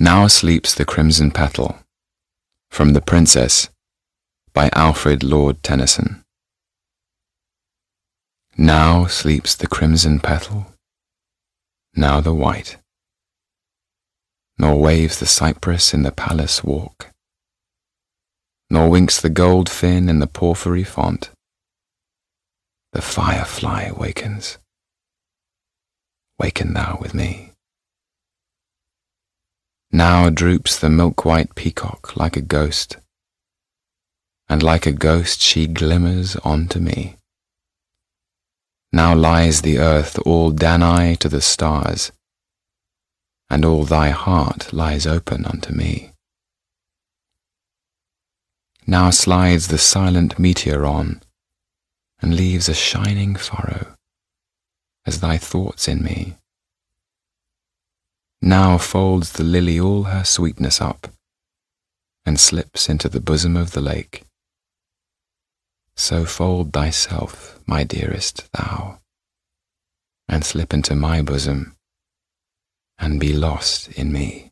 Now Sleeps the Crimson Petal from The Princess by Alfred Lord Tennyson. Now sleeps the crimson petal, now the white, nor waves the cypress in the palace walk, nor winks the gold fin in the porphyry font. The firefly wakens. Waken thou with me. Now droops the milk-white peacock like a ghost, and like a ghost she glimmers on to me. Now lies the earth all Danaë to the stars, and all thy heart lies open unto me. Now slides the silent meteor on, and leaves a shining furrow, as thy thoughts in me. Now folds the lily all her sweetness up, and slips into the bosom of the lake. So fold thyself, my dearest, thou, and slip into my bosom, and be lost in me.